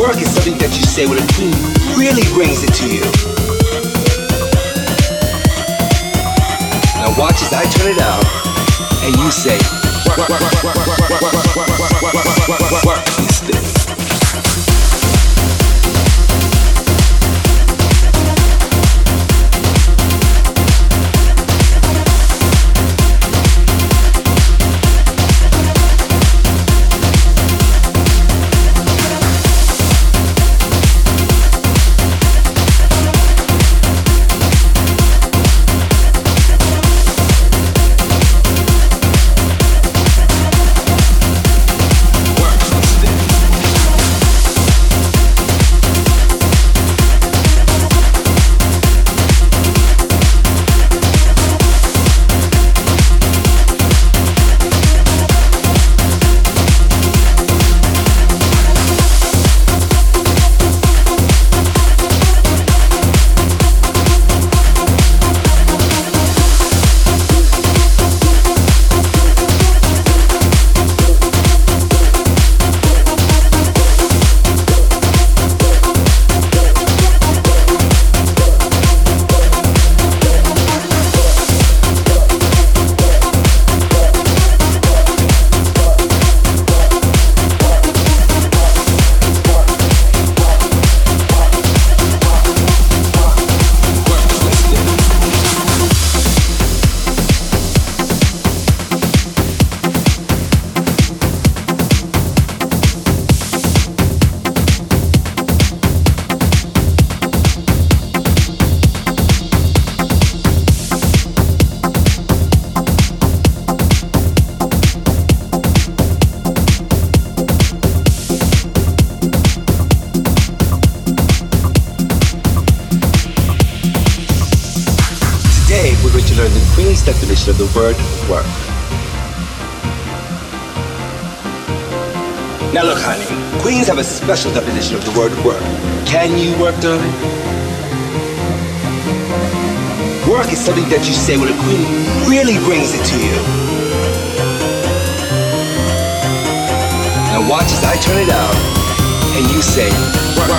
Work is something that you say when a team. really brings it to you. Now watch as I turn it out and you say, work, work, work, work, work, work, work, definition of the word work. Now look, honey, queens have a special definition of the word work. Can you work, darling? Work is something that you say when a queen really brings it to you. Now watch as I turn it out, and you say, work